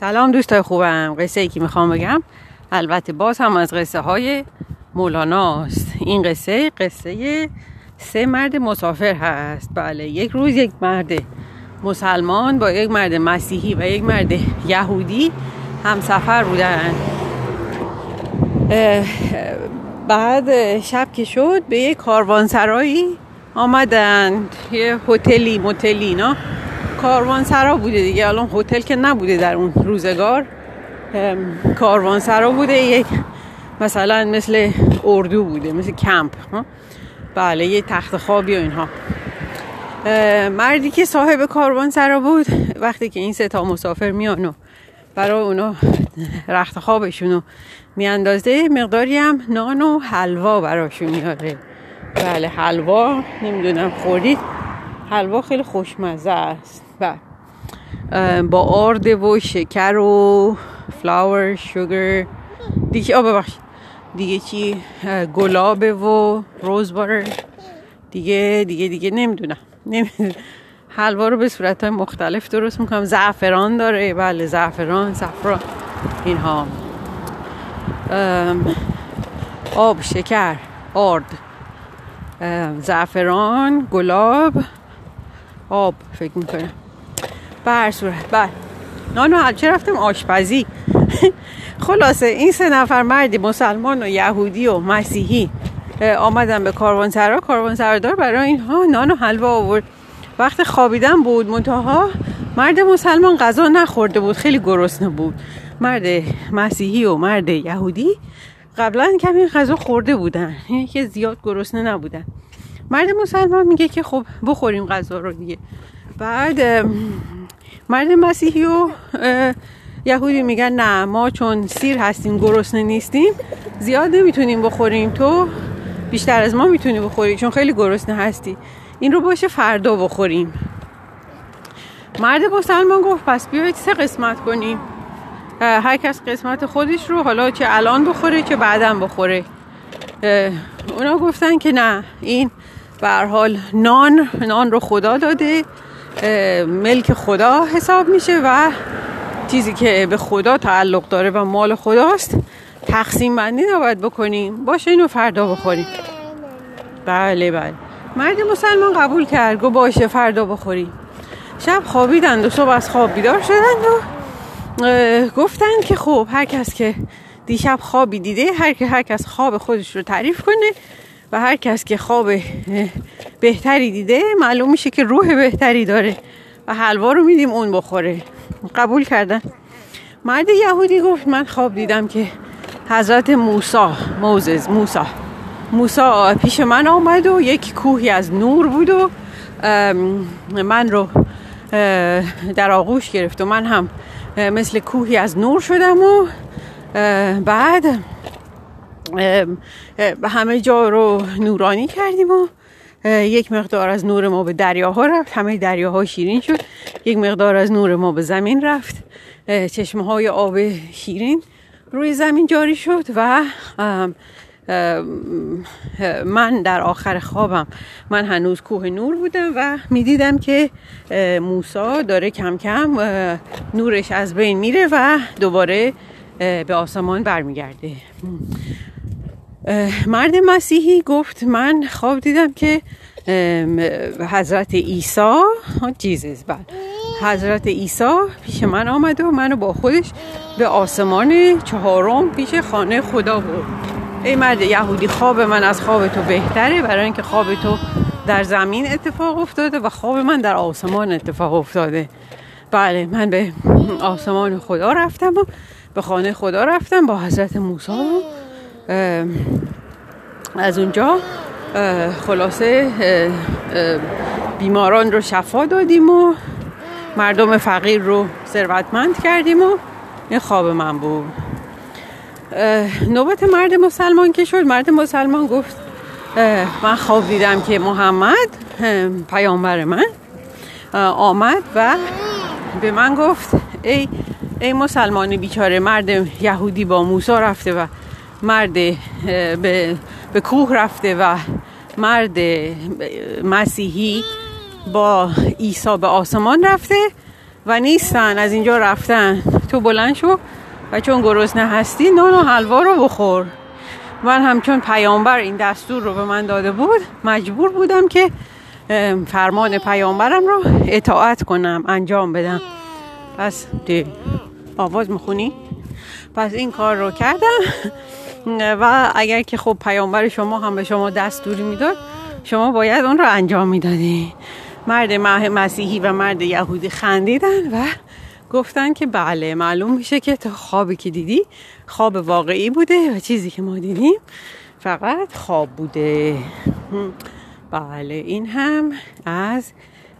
سلام دوستای خوبم. قصه ای که می‌خوام بگم البته باز هم از قصه های مولاناست این قصه قصه سه مرد مسافر هست. بله یک روز یک مرد مسلمان با یک مرد مسیحی و یک مرد یهودی هم سفر بودن بعد شب که شد به یک کاروانسرایی آمدن یه هتلی متلی اینا. کاروانسرا بوده دیگه. الان هتل که نبوده در اون روزگار. کاروانسرا بوده. یک مثلا مثل اردو بوده مثل کمپ بله یه تخت خوابی و اینها. مردی که صاحب کاروانسرا بود وقتی که این سه تا مسافر میان برای اونا رخت خوابشون میاندازه مقداری هم نان و حلوا براشون میاره. بله حلوا نمی‌دونم خوردید؟ حلوا خیلی خوشمزه است. بله. با آرد و شکر و فلاور شوگر دیگه آب ببخشید. دیگه چی؟ گلاب و روز بارر دیگه دیگه دیگه نمی‌دونم. نمی‌دونم. حلوا رو به صورت های مختلف درست می‌کنم. زعفران داره. بله زعفران زعفران. اینها. آب شکر آرد. زعفران گلاب. آب فکر می‌کنم به هر صورت بله نانو چه رفتم آشپزی. خلاصه این سه نفر مردی مسلمان و یهودی و مسیحی آمدن به کاروانسرا. کاروانسرادار برای اینها نان و حلوا آورد. وقت خوابیدن بود منتها مرد مسلمان غذا نخورده بود خیلی گرسنه بود. مرد مسیحی و مرد یهودی قبلا کمی غذا خورده بودن. که زیاد گرسنه نبودن. مرد مسلمان میگه که خب بخوریم غذا رو دیگه. بعد مرد مسیحی و یهودی میگن نه ما چون سیر هستیم گرسنه نیستیم زیاد نمی‌تونیم بخوریم. تو بیشتر از ما می‌تونی بخوری چون خیلی گرسنه هستی. این رو باشه فردا بخوریم. مرد مسلمان گفت پس بیایید سه قسمت کنیم. هر کس قسمت خودش رو حالا چه الان بخوره چه بعدا بخوره. اونا گفتن که نه این به حال نان نان رو خدا داده ملک خدا حساب میشه و چیزی که به خدا تعلق داره و مال خداست تقسیم بندی نباید بکنیم. باشه اینو فردا بخوریم. بله بله. مرد مسلمان قبول کرد. گو باشه فردا بخوریم. شب خوابیدند و صبح از خواب بیدار شدند و گفتن که خب هر کس که دیشب خوابی دیده هر که هر کس خواب خودش رو تعریف کنه و هر کس که خواب بهتری دیده معلوم میشه که روح بهتری داره و حلوا رو میدیم اون بخوره. قبول کردن؟ مرد یهودی گفت من خواب دیدم که حضرت موسی موزز موسی موسی پیش من آمد و یک کوهی از نور بود و من رو در آغوش گرفت و من هم مثل کوهی از نور شدم و بعد همه جا رو نورانی کردیم و یک مقدار از نور ما به دریاها رفت. همه دریاها شیرین شد. یک مقدار از نور ما به زمین رفت. چشمه های آب شیرین روی زمین جاری شد و من در آخر خوابم من هنوز کوه نور بودم و می‌دیدم که موسا داره کم کم نورش از بین میره و دوباره به آسمان برمیگرده. مرد مسیحی گفت من خواب دیدم که حضرت عیسی جیزز بله. حضرت عیسی پیش من آمد و منو با خودش به آسمان چهارم پیش خانه خدا برد. ای مرد یهودی خواب من از خواب تو بهتره برای اینکه خواب تو در زمین اتفاق افتاده و خواب من در آسمان اتفاق افتاده. بله من به آسمان خدا رفتم و به خانه خدا رفتم با حضرت موسی. از اونجا خلاصه بیماران رو شفا دادیم و مردم فقیر رو ثروتمند کردیم و این خواب من بود. نوبت مرد مسلمان که شد؟ مرد مسلمان گفت من خواب دیدم که محمد پیامبر من آمد و به من گفت ای ای مسلمان بیچاره مرد یهودی با موسی رفته و مرد به, به کوه رفته و مرد مسیحی با عیسی به آسمان رفته و نیستن از اینجا رفتن. تو بلند شو و چون گرسنه هستی نان و حلوا رو بخور. من همچون پیامبر این دستور رو به من داده بود مجبور بودم که فرمان پیامبرم رو اطاعت کنم انجام بدم. پس دی آواز می‌خونی؟ پس این کار رو کردم. و اگر که خب پیامبر شما هم به شما دستوری می‌داد شما باید اون رو انجام می‌دادی. مرد مسیحی و مرد یهودی خندیدن و گفتن که بله معلوم میشه که تا خوابی که دیدی خواب واقعی بوده و چیزی که ما دیدیم فقط خواب بوده. بله این هم از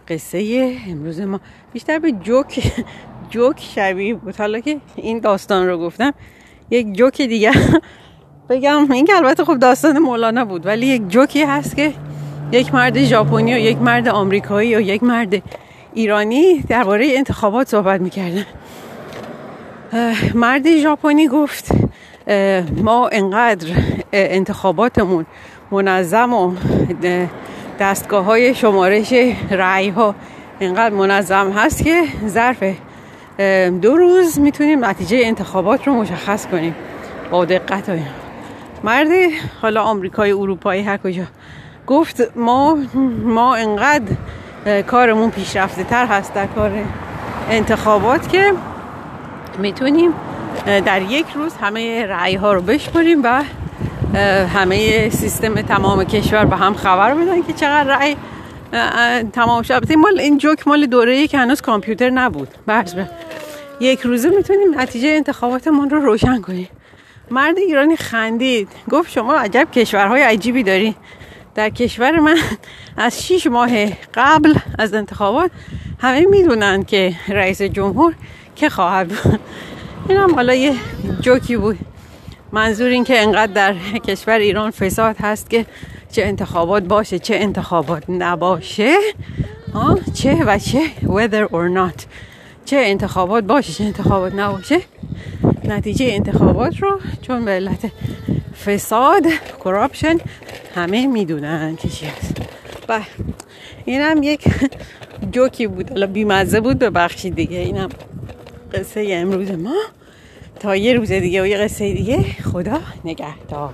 قصه امروز ما. بیشتر به جوک جوک شبیه بود. حالا که این داستان رو گفتم یک جوک دیگه بگم این که البته خب داستان مولانا بود ولی یک جوکی هست که یک مرد ژاپنی و یک مرد آمریکایی و یک مرد ایرانی درباره انتخابات صحبت می‌کردن. مرد ژاپنی گفت ما انقدر انتخاباتمون منظم و دستگاه های شمارش رعی ها انقدر منظم هست که ظرف دو روز می‌تونیم نتیجه انتخابات رو مشخص کنیم. با دقت مرد حالا آمریکای اروپایی هر کجا. گفت ما ما انقدر کارمون پیشرفته تر هست در کار انتخابات که می‌تونیم در یک روز همه رعی ها رو بشماریم و همه سیستم تمام کشور به هم خبر بدن که چقدر رأی تمام شد مال این جوک مال دوره که هنوز کامپیوتر نبود. برز یک روزه می‌تونیم نتیجه انتخاباتمون رو روشن کنیم. مرد ایرانی خندید. گفت شما عجب کشورهای عجیبی داری. در کشور من از شیش ماه قبل از انتخابات همه می‌دونن که رئیس جمهور که خواهد بود. این هم حالا یه جوکی بود. منظور این که انقدر در کشور ایران فساد هست که چه انتخابات باشه چه انتخابات نباشه. چه و چه whether or not. چه انتخابات باشه چه انتخابات نباشه. نتیجه انتخابات رو چون به علت فساد کراپشن همه می‌دونن که چی هست. و اینم یک جوکی بود. حالا بیمزه بود ببخشید دیگه. اینم قصه امروز ما. تا یه روز دیگه و یه قصه دیگه. خدا نگهدار.